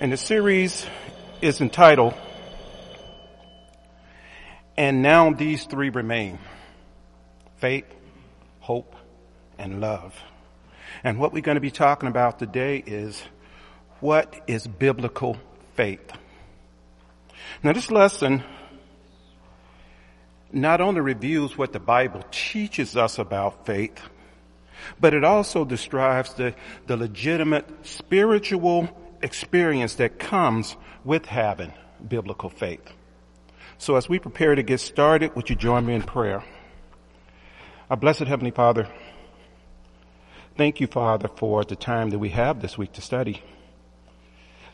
And the series is entitled, And Now These Three Remain. Faith, Hope, and Love. And what we're going to be talking about today is what is biblical faith? Now this lesson not only reviews what the Bible teaches us about faith, but it also describes the, the legitimate spiritual experience that comes with having biblical faith. So as we prepare to get started, would you join me in prayer? Our blessed Heavenly Father, thank you, Father, for the time that we have this week to study.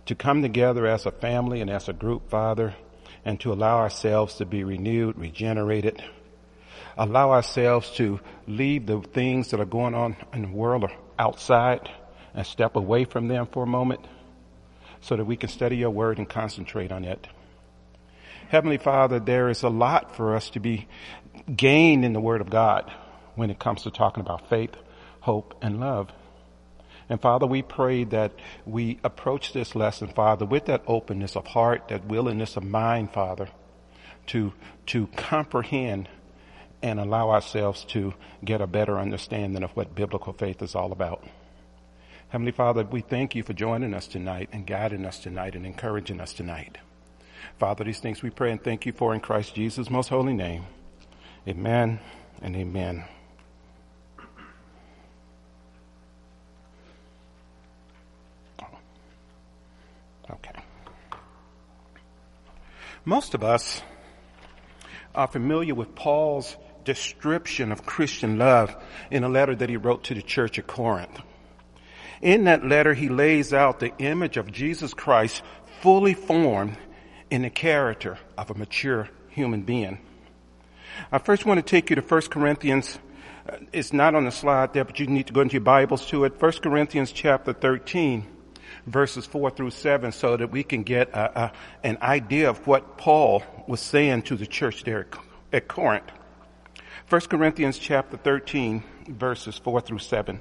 To come together as a family and as a group, Father, and to allow ourselves to be renewed, regenerated, allow ourselves to leave the things that are going on in the world outside and step away from them for a moment so that we can study your word and concentrate on it. Heavenly Father, there is a lot for us to be gained in the word of God when it comes to talking about faith, hope, and love. And Father, we pray that we approach this lesson, Father, with that openness of heart, that willingness of mind, Father, to, to comprehend and allow ourselves to get a better understanding of what biblical faith is all about. Heavenly Father, we thank you for joining us tonight and guiding us tonight and encouraging us tonight. Father, these things we pray and thank you for in Christ Jesus' most holy name. Amen and amen. Okay. Most of us are familiar with Paul's description of Christian love in a letter that he wrote to the church at Corinth. In that letter, he lays out the image of Jesus Christ fully formed in the character of a mature human being. I first want to take you to 1 Corinthians. Uh, it's not on the slide there, but you need to go into your Bibles to it. 1 Corinthians chapter 13 verses 4 through 7 so that we can get a, a, an idea of what Paul was saying to the church there at Corinth. 1 Corinthians chapter 13 verses 4 through 7.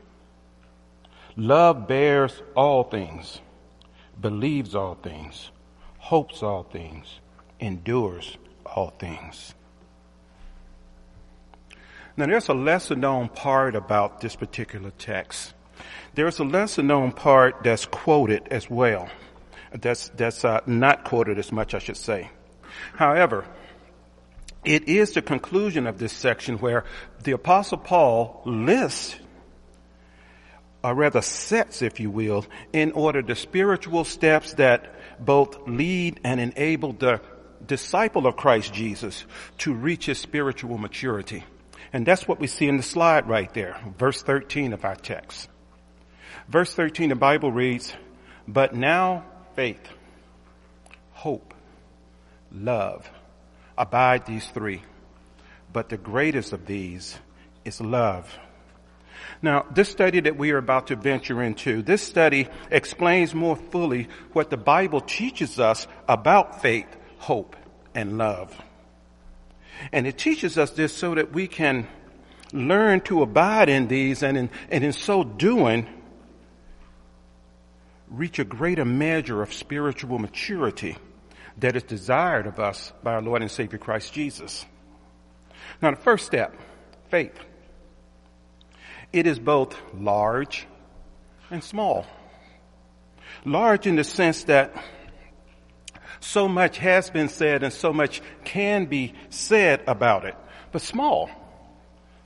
Love bears all things, believes all things, hopes all things, endures all things. Now there's a lesser known part about this particular text. There's a lesser known part that's quoted as well. That's, that's uh, not quoted as much, I should say. However, it is the conclusion of this section where the apostle Paul lists or rather sets, if you will, in order the spiritual steps that both lead and enable the disciple of Christ Jesus to reach his spiritual maturity. And that's what we see in the slide right there, verse 13 of our text. Verse 13, the Bible reads, but now faith, hope, love, abide these three. But the greatest of these is love. Now, this study that we are about to venture into, this study explains more fully what the Bible teaches us about faith, hope, and love. And it teaches us this so that we can learn to abide in these and in, and in so doing, reach a greater measure of spiritual maturity that is desired of us by our Lord and Savior Christ Jesus. Now the first step, faith. It is both large and small. Large in the sense that so much has been said and so much can be said about it, but small.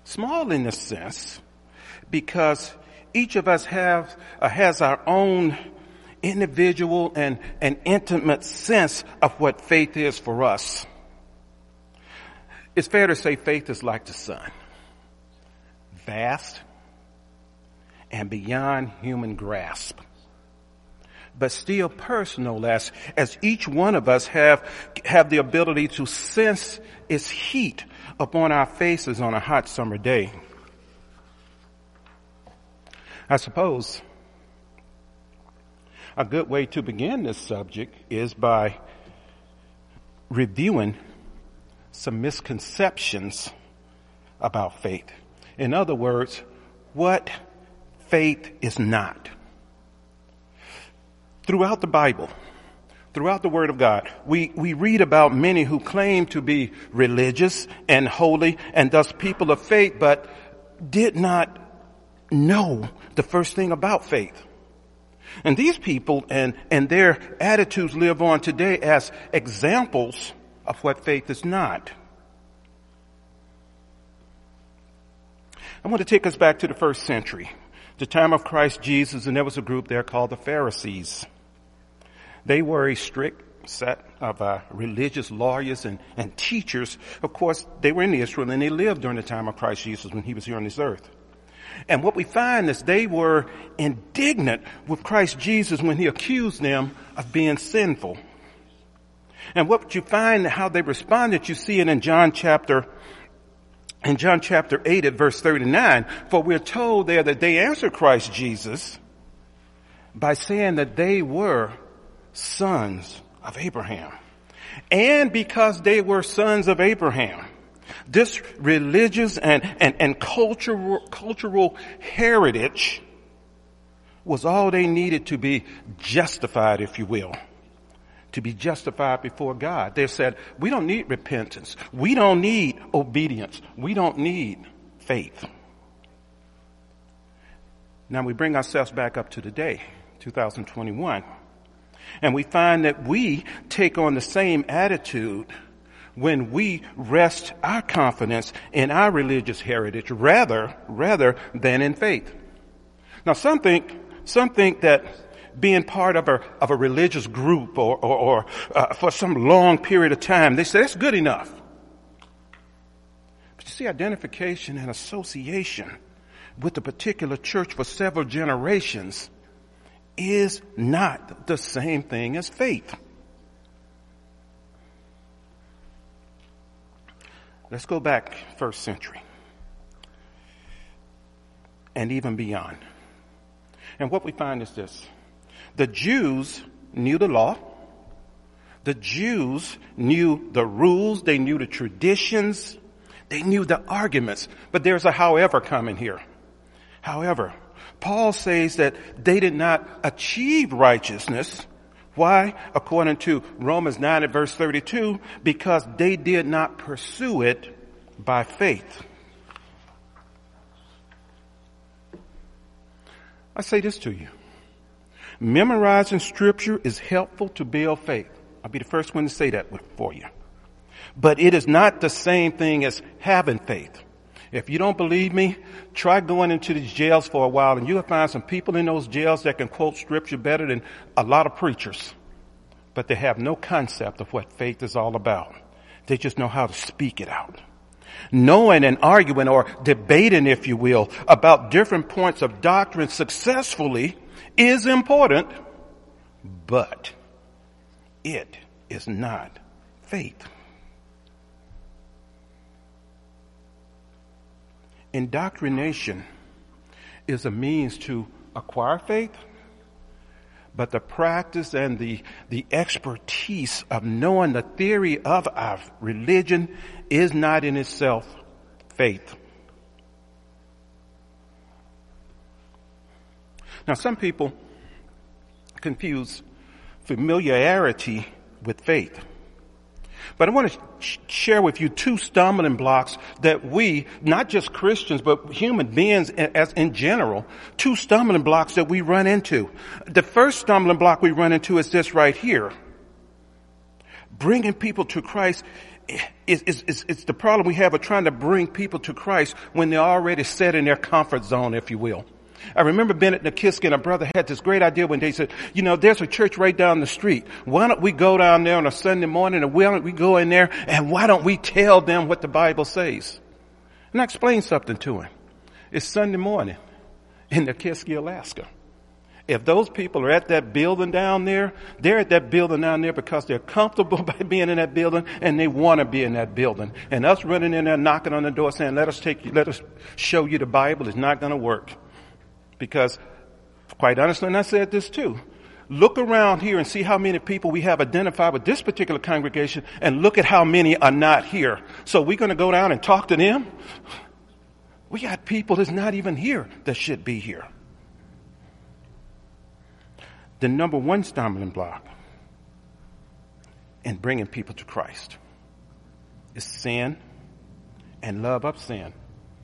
Small in the sense because each of us have, uh, has our own individual and an intimate sense of what faith is for us. It's fair to say faith is like the sun. Vast, and beyond human grasp. but still personal as, as each one of us have, have the ability to sense its heat upon our faces on a hot summer day. I suppose a good way to begin this subject is by reviewing some misconceptions about faith. In other words, what faith is not. Throughout the Bible, throughout the Word of God, we, we read about many who claim to be religious and holy and thus people of faith, but did not know the first thing about faith. And these people and, and their attitudes live on today as examples of what faith is not. I want to take us back to the first century, the time of Christ Jesus, and there was a group there called the Pharisees. They were a strict set of uh, religious lawyers and, and teachers. Of course, they were in Israel and they lived during the time of Christ Jesus when he was here on this earth. And what we find is they were indignant with Christ Jesus when he accused them of being sinful. And what you find, how they responded, you see it in John chapter, in John chapter 8 at verse 39. For we're told there that they answered Christ Jesus by saying that they were sons of Abraham. And because they were sons of Abraham, this religious and, and, and cultural, cultural heritage was all they needed to be justified, if you will. To be justified before God. They said, we don't need repentance. We don't need obedience. We don't need faith. Now we bring ourselves back up to today, 2021. And we find that we take on the same attitude when we rest our confidence in our religious heritage rather, rather than in faith. Now some think, some think that being part of a, of a religious group or, or, or uh, for some long period of time, they say that's good enough. But you see, identification and association with a particular church for several generations is not the same thing as faith. Let's go back first century and even beyond. And what we find is this. The Jews knew the law. The Jews knew the rules. They knew the traditions. They knew the arguments. But there's a however coming here. However, Paul says that they did not achieve righteousness why? According to Romans 9 at verse 32, because they did not pursue it by faith. I say this to you. Memorizing scripture is helpful to build faith. I'll be the first one to say that for you. But it is not the same thing as having faith. If you don't believe me, try going into these jails for a while and you'll find some people in those jails that can quote scripture better than a lot of preachers. But they have no concept of what faith is all about. They just know how to speak it out. Knowing and arguing or debating, if you will, about different points of doctrine successfully is important, but it is not faith. Indoctrination is a means to acquire faith, but the practice and the, the expertise of knowing the theory of our religion is not in itself faith. Now some people confuse familiarity with faith. But I want to sh- share with you two stumbling blocks that we, not just Christians, but human beings as in general, two stumbling blocks that we run into. The first stumbling block we run into is this right here. Bringing people to Christ is, is, is, is the problem we have of trying to bring people to Christ when they're already set in their comfort zone, if you will. I remember Bennett Nikiski and a brother had this great idea when they said, you know, there's a church right down the street. Why don't we go down there on a Sunday morning and why don't we go in there and why don't we tell them what the Bible says? And I explained something to him. It's Sunday morning in Nikiski, Alaska. If those people are at that building down there, they're at that building down there because they're comfortable by being in that building and they want to be in that building. And us running in there knocking on the door saying, let us take you, let us show you the Bible is not going to work. Because quite honestly, and I said this too, look around here and see how many people we have identified with this particular congregation and look at how many are not here. So we're going to go down and talk to them? We got people that's not even here that should be here the number one stumbling block in bringing people to Christ is sin and love of sin,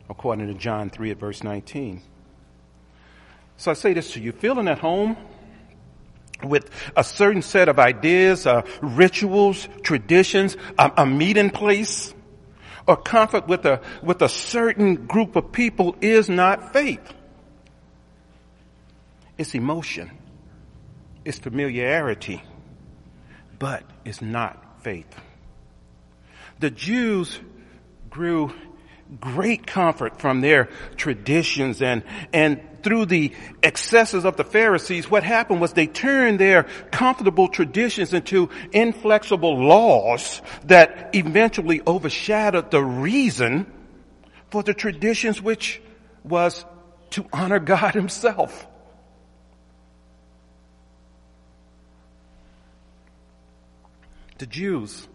according to John 3 at verse 19. So I say this to you, feeling at home with a certain set of ideas, uh, rituals, traditions, a, a meeting place, or comfort with a, with a certain group of people is not faith. It's emotion. It's familiarity, but it's not faith. The Jews grew great comfort from their traditions and, and through the excesses of the Pharisees, what happened was they turned their comfortable traditions into inflexible laws that eventually overshadowed the reason for the traditions which was to honor God himself. The Jews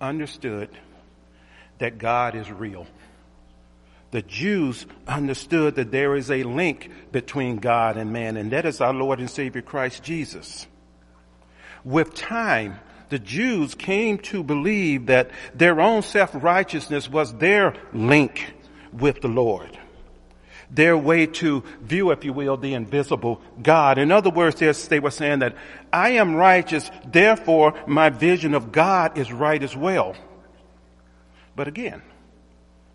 understood that God is real. The Jews understood that there is a link between God and man, and that is our Lord and Savior Christ Jesus. With time, the Jews came to believe that their own self-righteousness was their link with the Lord their way to view, if you will, the invisible God. In other words, they were saying that I am righteous, therefore my vision of God is right as well. But again,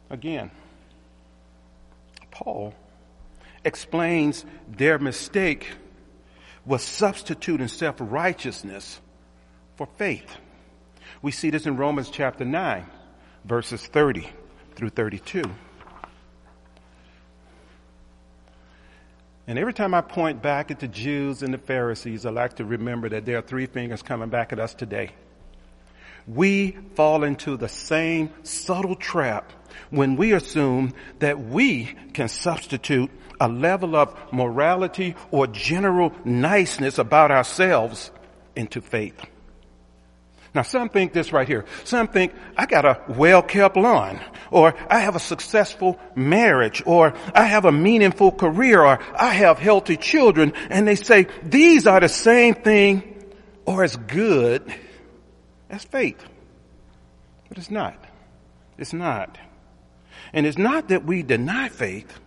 again, Paul explains their mistake was substituting self-righteousness for faith. We see this in Romans chapter 9, verses 30 through 32. And every time I point back at the Jews and the Pharisees, I like to remember that there are three fingers coming back at us today. We fall into the same subtle trap when we assume that we can substitute a level of morality or general niceness about ourselves into faith. Now some think this right here. Some think I got a well-kept lawn or I have a successful marriage or I have a meaningful career or I have healthy children and they say these are the same thing or as good as faith. But it's not. It's not. And it's not that we deny faith.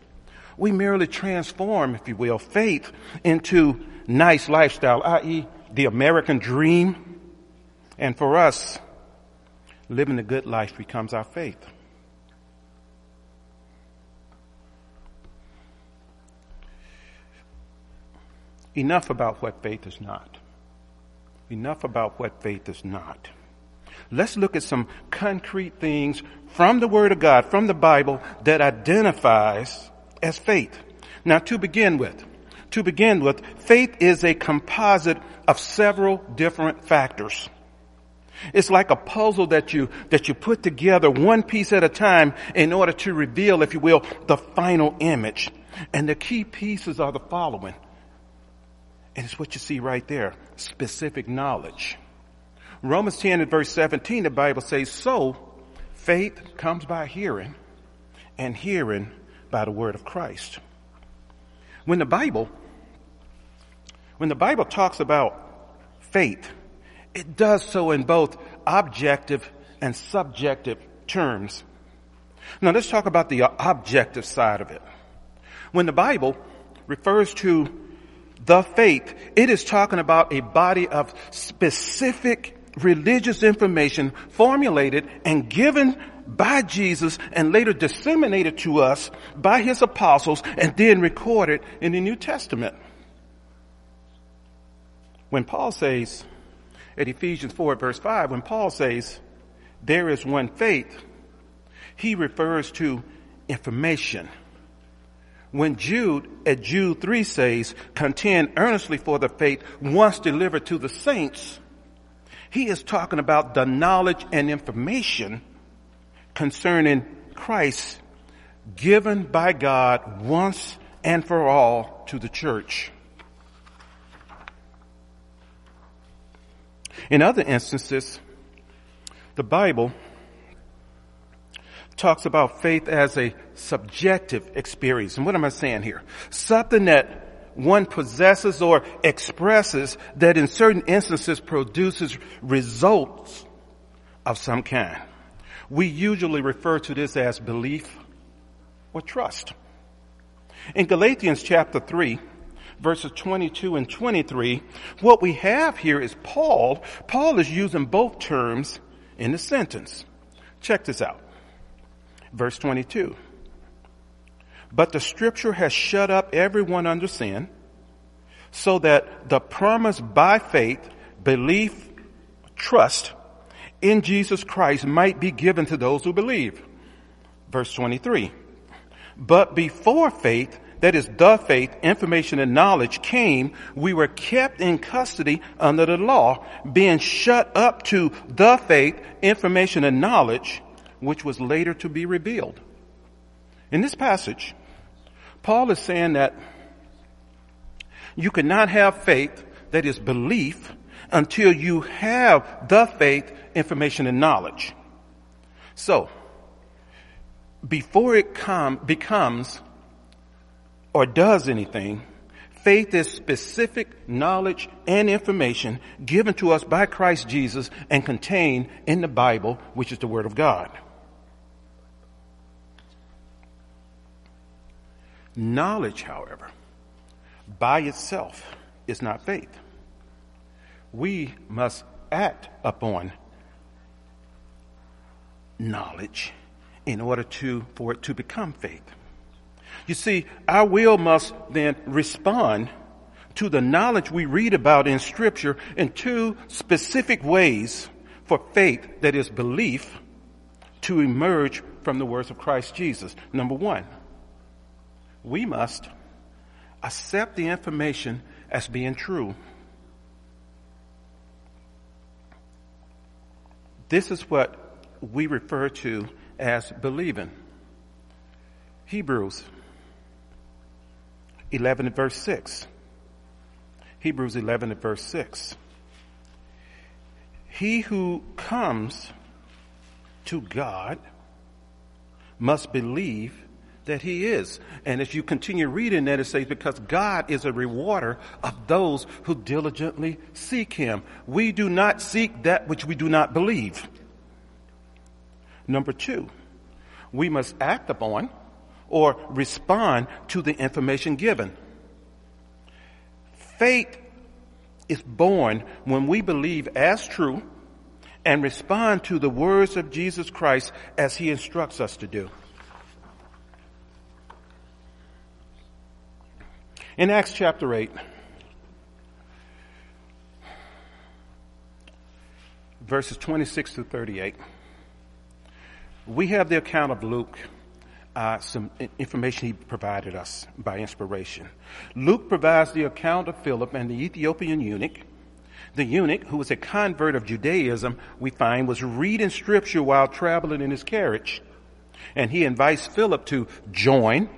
We merely transform, if you will, faith into nice lifestyle, i.e. the American dream and for us, living a good life becomes our faith. Enough about what faith is not. Enough about what faith is not. Let's look at some concrete things from the Word of God, from the Bible, that identifies as faith. Now to begin with, to begin with, faith is a composite of several different factors. It's like a puzzle that you, that you put together one piece at a time in order to reveal, if you will, the final image. And the key pieces are the following. And it's what you see right there. Specific knowledge. Romans 10 and verse 17, the Bible says, so faith comes by hearing and hearing by the word of Christ. When the Bible, when the Bible talks about faith, it does so in both objective and subjective terms. Now let's talk about the objective side of it. When the Bible refers to the faith, it is talking about a body of specific religious information formulated and given by Jesus and later disseminated to us by his apostles and then recorded in the New Testament. When Paul says, at Ephesians 4 verse 5, when Paul says, there is one faith, he refers to information, When Jude at Jude 3 says, contend earnestly for the faith once delivered to the saints, he is talking about the knowledge and information concerning Christ given by God once and for all to the church. In other instances, the Bible talks about faith as a subjective experience. And what am I saying here? Something that one possesses or expresses that in certain instances produces results of some kind. We usually refer to this as belief or trust. In Galatians chapter 3, verses 22 and 23, what we have here is Paul. Paul is using both terms in the sentence. Check this out. Verse 22. But the scripture has shut up everyone under sin so that the promise by faith, belief, trust in Jesus Christ might be given to those who believe. Verse 23. But before faith, that is the faith, information and knowledge came, we were kept in custody under the law, being shut up to the faith, information and knowledge, which was later to be revealed. In this passage, Paul is saying that you cannot have faith, that is belief, until you have the faith, information, and knowledge. So, before it come, becomes or does anything, faith is specific knowledge and information given to us by Christ Jesus and contained in the Bible, which is the Word of God. Knowledge, however, by itself is not faith. We must act upon knowledge in order to, for it to become faith. You see, our will must then respond to the knowledge we read about in scripture in two specific ways for faith, that is belief, to emerge from the words of Christ Jesus. Number one, we must accept the information as being true. This is what we refer to as believing. Hebrews 11 and verse 6. Hebrews 11 and verse 6. He who comes to God must believe that he is. And as you continue reading that, it says, because God is a rewarder of those who diligently seek him. We do not seek that which we do not believe. Number two, we must act upon or respond to the information given. Faith is born when we believe as true and respond to the words of Jesus Christ as he instructs us to do. In Acts chapter 8, verses 26 to 38, we have the account of Luke, uh, some information he provided us by inspiration. Luke provides the account of Philip and the Ethiopian eunuch. The eunuch, who was a convert of Judaism, we find was reading scripture while traveling in his carriage. And he invites Philip to join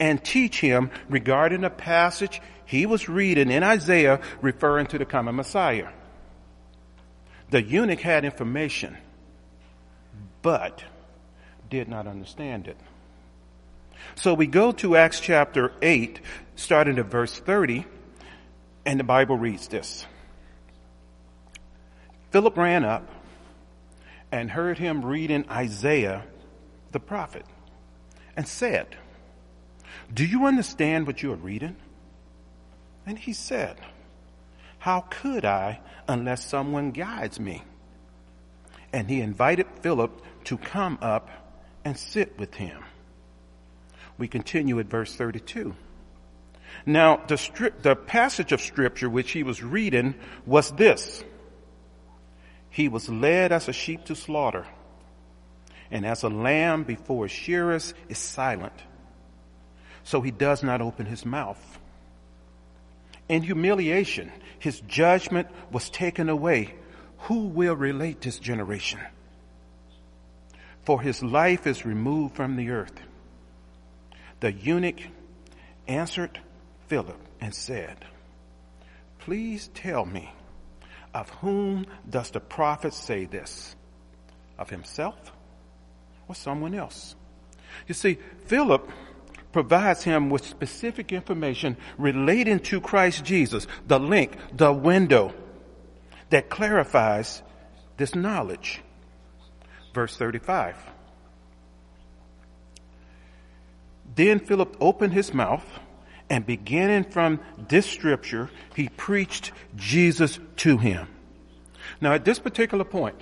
and teach him regarding a passage he was reading in Isaiah referring to the coming Messiah. The eunuch had information, but did not understand it. So we go to Acts chapter 8, starting at verse 30, and the Bible reads this. Philip ran up and heard him reading Isaiah the prophet and said, do you understand what you are reading? And he said, How could I unless someone guides me? And he invited Philip to come up and sit with him. We continue at verse 32. Now, the, stri- the passage of scripture which he was reading was this. He was led as a sheep to slaughter, and as a lamb before shearers is silent so he does not open his mouth. In humiliation, his judgment was taken away. Who will relate this generation? For his life is removed from the earth. The eunuch answered Philip and said, Please tell me, of whom does the prophet say this? Of himself or someone else? You see, Philip provides him with specific information relating to Christ Jesus, the link, the window that clarifies this knowledge. Verse 35. Then Philip opened his mouth and beginning from this scripture, he preached Jesus to him. Now at this particular point,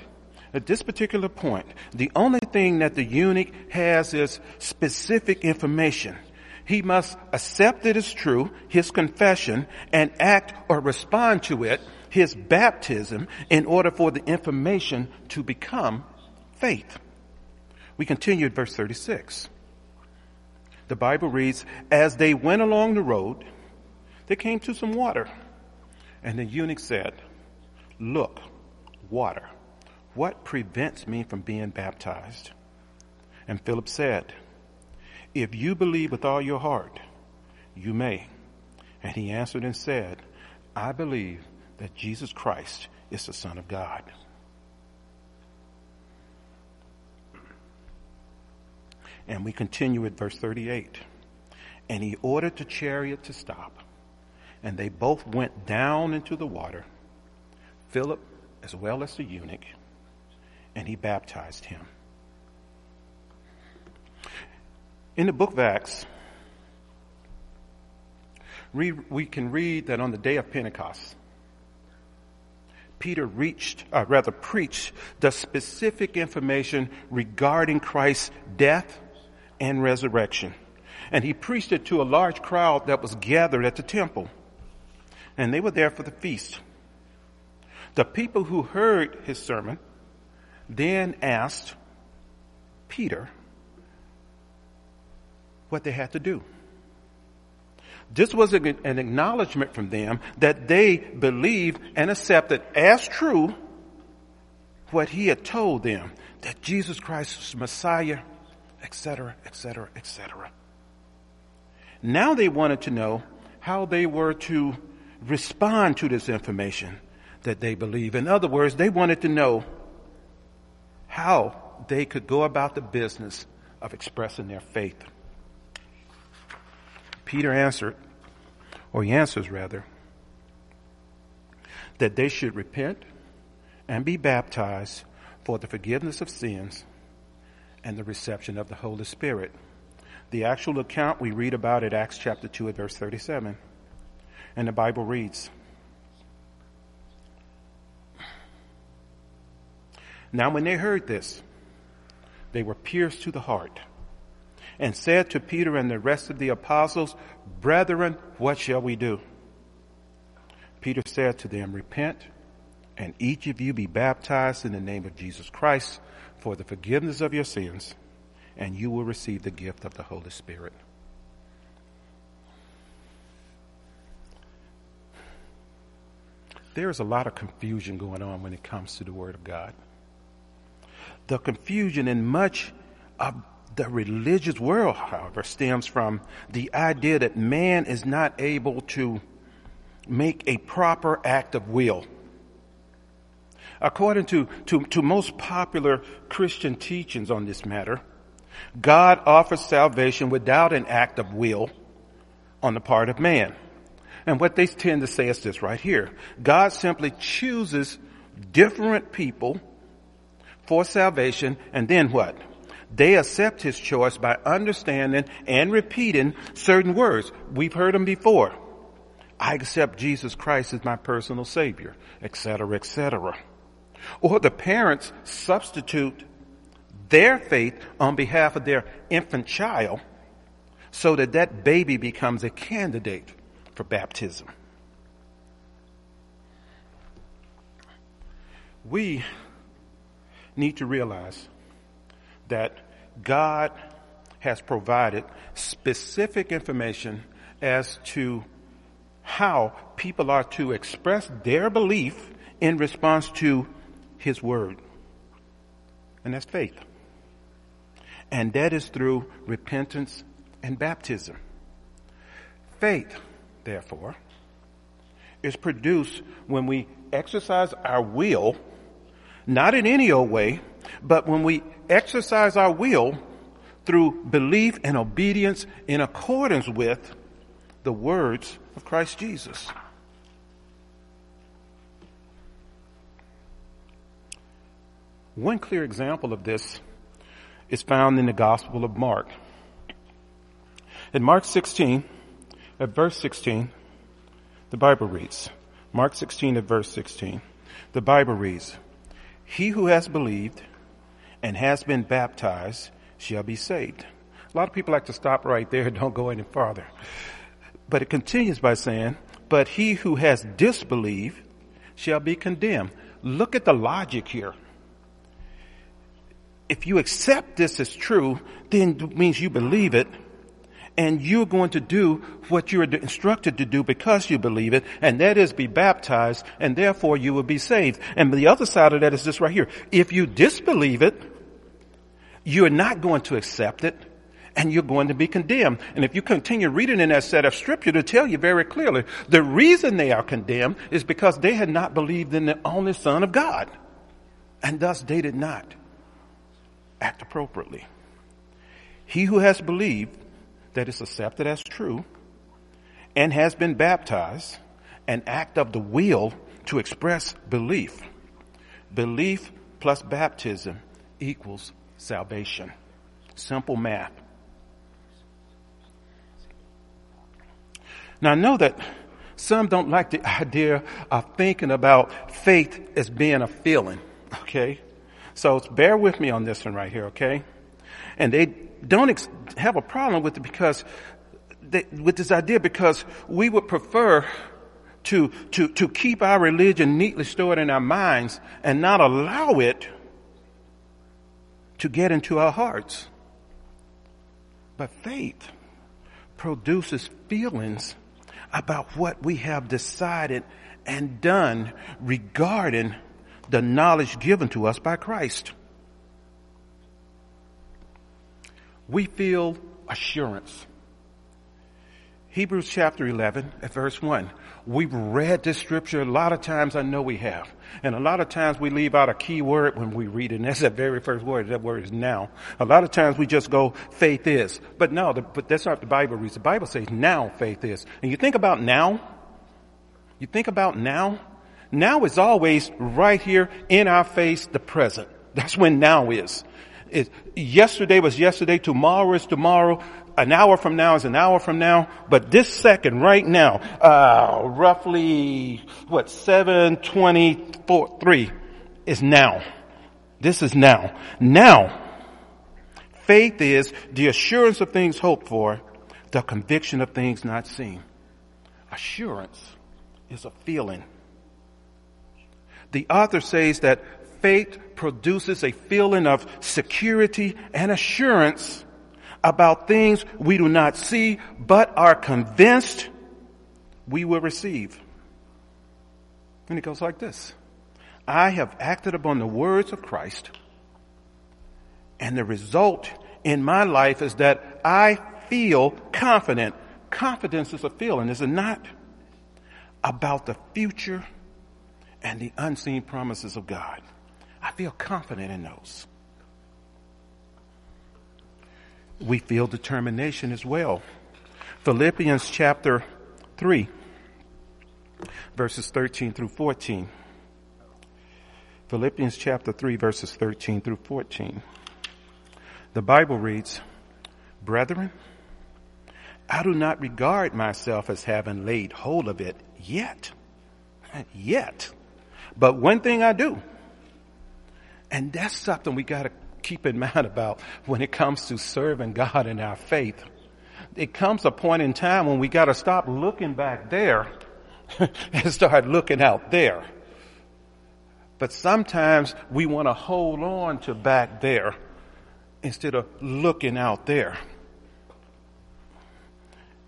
at this particular point, the only thing that the eunuch has is specific information. He must accept it as true, his confession, and act or respond to it, his baptism, in order for the information to become faith. We continue at verse 36. The Bible reads, as they went along the road, they came to some water. And the eunuch said, look, water, what prevents me from being baptized? And Philip said, if you believe with all your heart, you may. And he answered and said, I believe that Jesus Christ is the Son of God. And we continue at verse 38. And he ordered the chariot to stop. And they both went down into the water, Philip as well as the eunuch, and he baptized him. In the book of Acts, we can read that on the day of Pentecost, Peter reached, uh, rather preached the specific information regarding Christ's death, and resurrection. And he preached it to a large crowd that was gathered at the temple. And they were there for the feast. The people who heard his sermon then asked Peter what they had to do. This was an acknowledgement from them that they believed and accepted as true what he had told them that Jesus Christ was Messiah etc., etc., etc. Now they wanted to know how they were to respond to this information that they believe. In other words, they wanted to know how they could go about the business of expressing their faith. Peter answered, or he answers rather, that they should repent and be baptized for the forgiveness of sins and the reception of the Holy Spirit. The actual account we read about at Acts chapter 2 at verse 37. And the Bible reads, Now when they heard this, they were pierced to the heart and said to Peter and the rest of the apostles, Brethren, what shall we do? Peter said to them, Repent and each of you be baptized in the name of Jesus Christ for the forgiveness of your sins, and you will receive the gift of the Holy Spirit. There is a lot of confusion going on when it comes to the Word of God. The confusion in much of the religious world, however, stems from the idea that man is not able to make a proper act of will. According to, to, to most popular Christian teachings on this matter, God offers salvation without an act of will on the part of man. And what they tend to say is this right here. God simply chooses different people for salvation and then what? They accept his choice by understanding and repeating certain words. We've heard them before. I accept Jesus Christ as my personal savior, etc., etc. Or the parents substitute their faith on behalf of their infant child so that that baby becomes a candidate for baptism. We need to realize that God has provided specific information as to how people are to express their belief in response to His Word. And that's faith. And that is through repentance and baptism. Faith, therefore, is produced when we exercise our will, not in any old way, but when we exercise our will through belief and obedience in accordance with the words of Christ Jesus. One clear example of this is found in the Gospel of Mark. In Mark 16, at verse 16, the Bible reads, Mark 16 at verse 16, the Bible reads, He who has believed and has been baptized shall be saved. A lot of people like to stop right there and don't go any farther. But it continues by saying, but he who has disbelieved shall be condemned. Look at the logic here. If you accept this as true, then it means you believe it and you're going to do what you're instructed to do because you believe it, and that is be baptized, and therefore you will be saved. And the other side of that is this right here. If you disbelieve it, you're not going to accept it, and you're going to be condemned. And if you continue reading in that set of scripture to tell you very clearly, the reason they are condemned is because they had not believed in the only Son of God. And thus they did not act appropriately. He who has believed that is accepted as true and has been baptized, an act of the will to express belief. Belief plus baptism equals salvation. Simple math. Now I know that some don't like the idea of thinking about faith as being a feeling, okay? So bear with me on this one right here, okay? And they don't ex- have a problem with it because they, with this idea because we would prefer to, to, to keep our religion neatly stored in our minds and not allow it to get into our hearts. But faith produces feelings about what we have decided and done regarding the knowledge given to us by Christ. We feel assurance. Hebrews chapter 11 at verse 1. We've read this scripture a lot of times. I know we have. And a lot of times we leave out a key word when we read it. And that's that very first word. That word is now. A lot of times we just go, faith is. But no, the, but that's not the Bible reads. The Bible says now faith is. And you think about now. You think about now. Now is always right here in our face, the present. That's when now is. Yesterday was yesterday, tomorrow is tomorrow, an hour from now is an hour from now, but this second, right now, uh, roughly, what, 724, 3 is now. This is now. Now, faith is the assurance of things hoped for, the conviction of things not seen. Assurance is a feeling. The author says that faith produces a feeling of security and assurance about things we do not see, but are convinced we will receive. And it goes like this. I have acted upon the words of Christ, and the result in my life is that I feel confident. Confidence is a feeling, is it not? About the future and the unseen promises of God. I feel confident in those. We feel determination as well. Philippians chapter 3, verses 13 through 14. Philippians chapter 3, verses 13 through 14. The Bible reads, Brethren, I do not regard myself as having laid hold of it yet. Yet. But one thing I do and that's something we got to keep in mind about when it comes to serving God in our faith. It comes a point in time when we got to stop looking back there and start looking out there. But sometimes we want to hold on to back there instead of looking out there.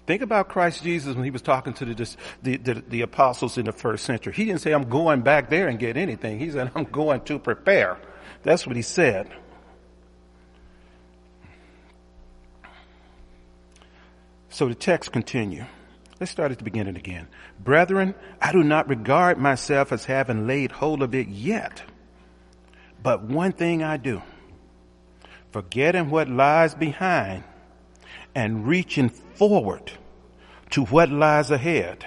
Think about Christ Jesus when he was talking to the, the, the, the, apostles in the first century. He didn't say, I'm going back there and get anything. He said, I'm going to prepare. That's what he said. So the text continue. Let's start at the beginning again. Brethren, I do not regard myself as having laid hold of it yet. But one thing I do, forgetting what lies behind and reaching forward to what lies ahead,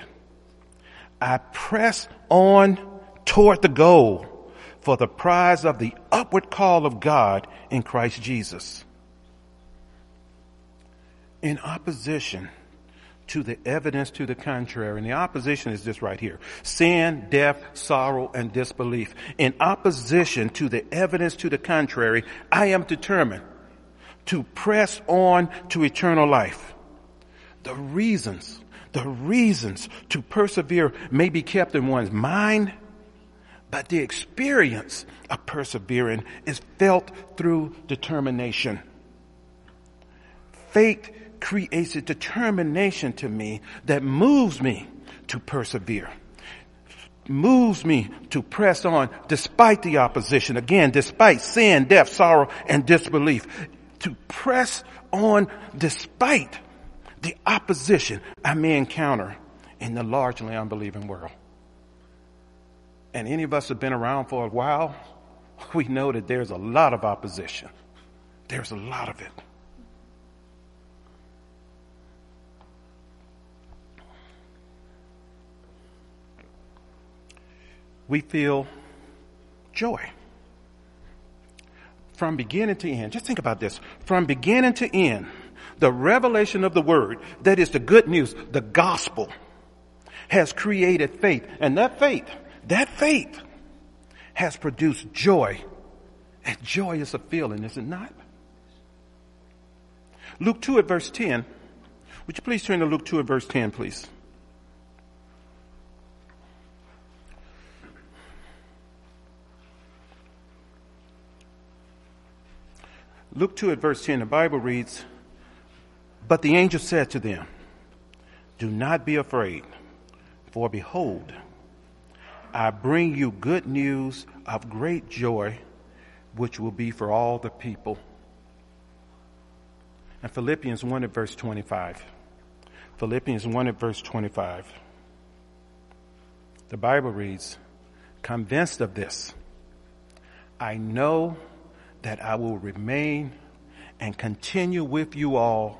I press on toward the goal for the prize of the upward call of God in Christ Jesus. In opposition to the evidence to the contrary. And the opposition is this right here. Sin, death, sorrow, and disbelief. In opposition to the evidence to the contrary, I am determined to press on to eternal life. The reasons, the reasons to persevere may be kept in one's mind, but the experience of persevering is felt through determination. Faith creates a determination to me that moves me to persevere moves me to press on despite the opposition. Again, despite sin, death, sorrow, and disbelief. To press on despite the opposition I may encounter in the largely unbelieving world. And any of us have been around for a while, we know that there's a lot of opposition. There's a lot of it. we feel joy. From beginning to end, just think about this. From beginning to end, the revelation of the word, that is the good news, the gospel, has created faith. And that faith, that faith has produced joy. And joy is a feeling, is it not? Luke 2 at verse 10. Would you please turn to Luke 2 at verse 10, please? Luke 2 at verse 10, the Bible reads, But the angel said to them, Do not be afraid, for behold, I bring you good news of great joy, which will be for all the people. And Philippians 1 at verse 25. Philippians 1 at verse 25. The Bible reads, Convinced of this, I know that I will remain and continue with you all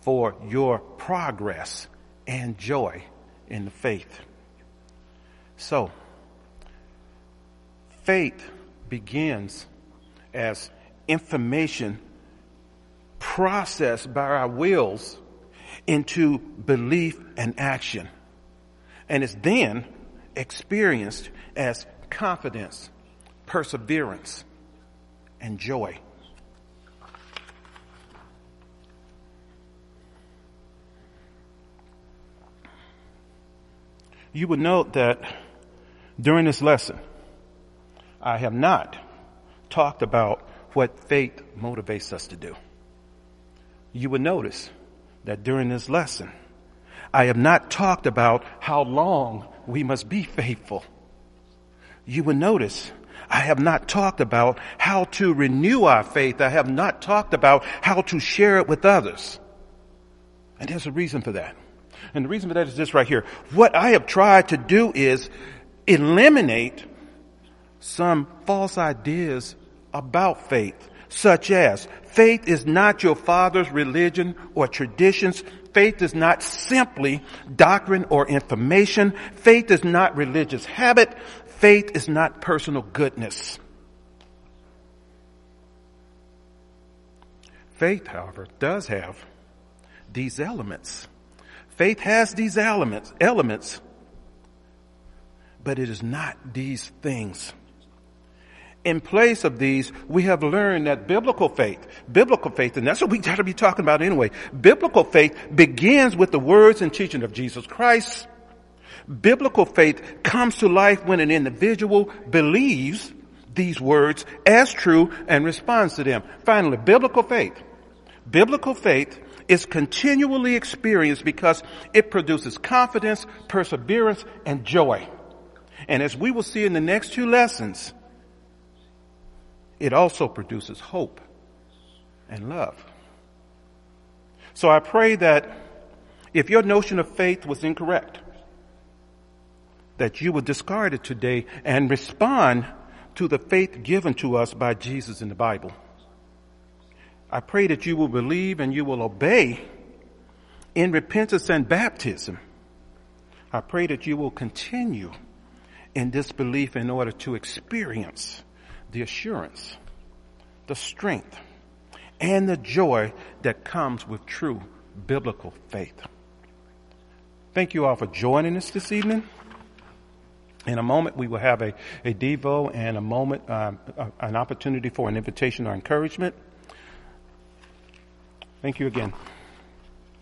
for your progress and joy in the faith. So, faith begins as information processed by our wills into belief and action. And it's then experienced as confidence, perseverance, and joy. You would note that during this lesson, I have not talked about what faith motivates us to do. You would notice that during this lesson, I have not talked about how long we must be faithful. You would notice I have not talked about how to renew our faith. I have not talked about how to share it with others. And there's a reason for that. And the reason for that is this right here. What I have tried to do is eliminate some false ideas about faith, such as faith is not your father's religion or traditions. Faith is not simply doctrine or information. Faith is not religious habit. Faith is not personal goodness. Faith, however, does have these elements. Faith has these elements, elements, but it is not these things. In place of these, we have learned that biblical faith, biblical faith, and that's what we got to be talking about anyway. Biblical faith begins with the words and teaching of Jesus Christ Biblical faith comes to life when an individual believes these words as true and responds to them. Finally, biblical faith. Biblical faith is continually experienced because it produces confidence, perseverance, and joy. And as we will see in the next two lessons, it also produces hope and love. So I pray that if your notion of faith was incorrect, that you would discard it today and respond to the faith given to us by Jesus in the Bible. I pray that you will believe and you will obey in repentance and baptism. I pray that you will continue in this belief in order to experience the assurance, the strength, and the joy that comes with true biblical faith. Thank you all for joining us this evening. In a moment, we will have a, a Devo and a moment, um, an opportunity for an invitation or encouragement. Thank you again.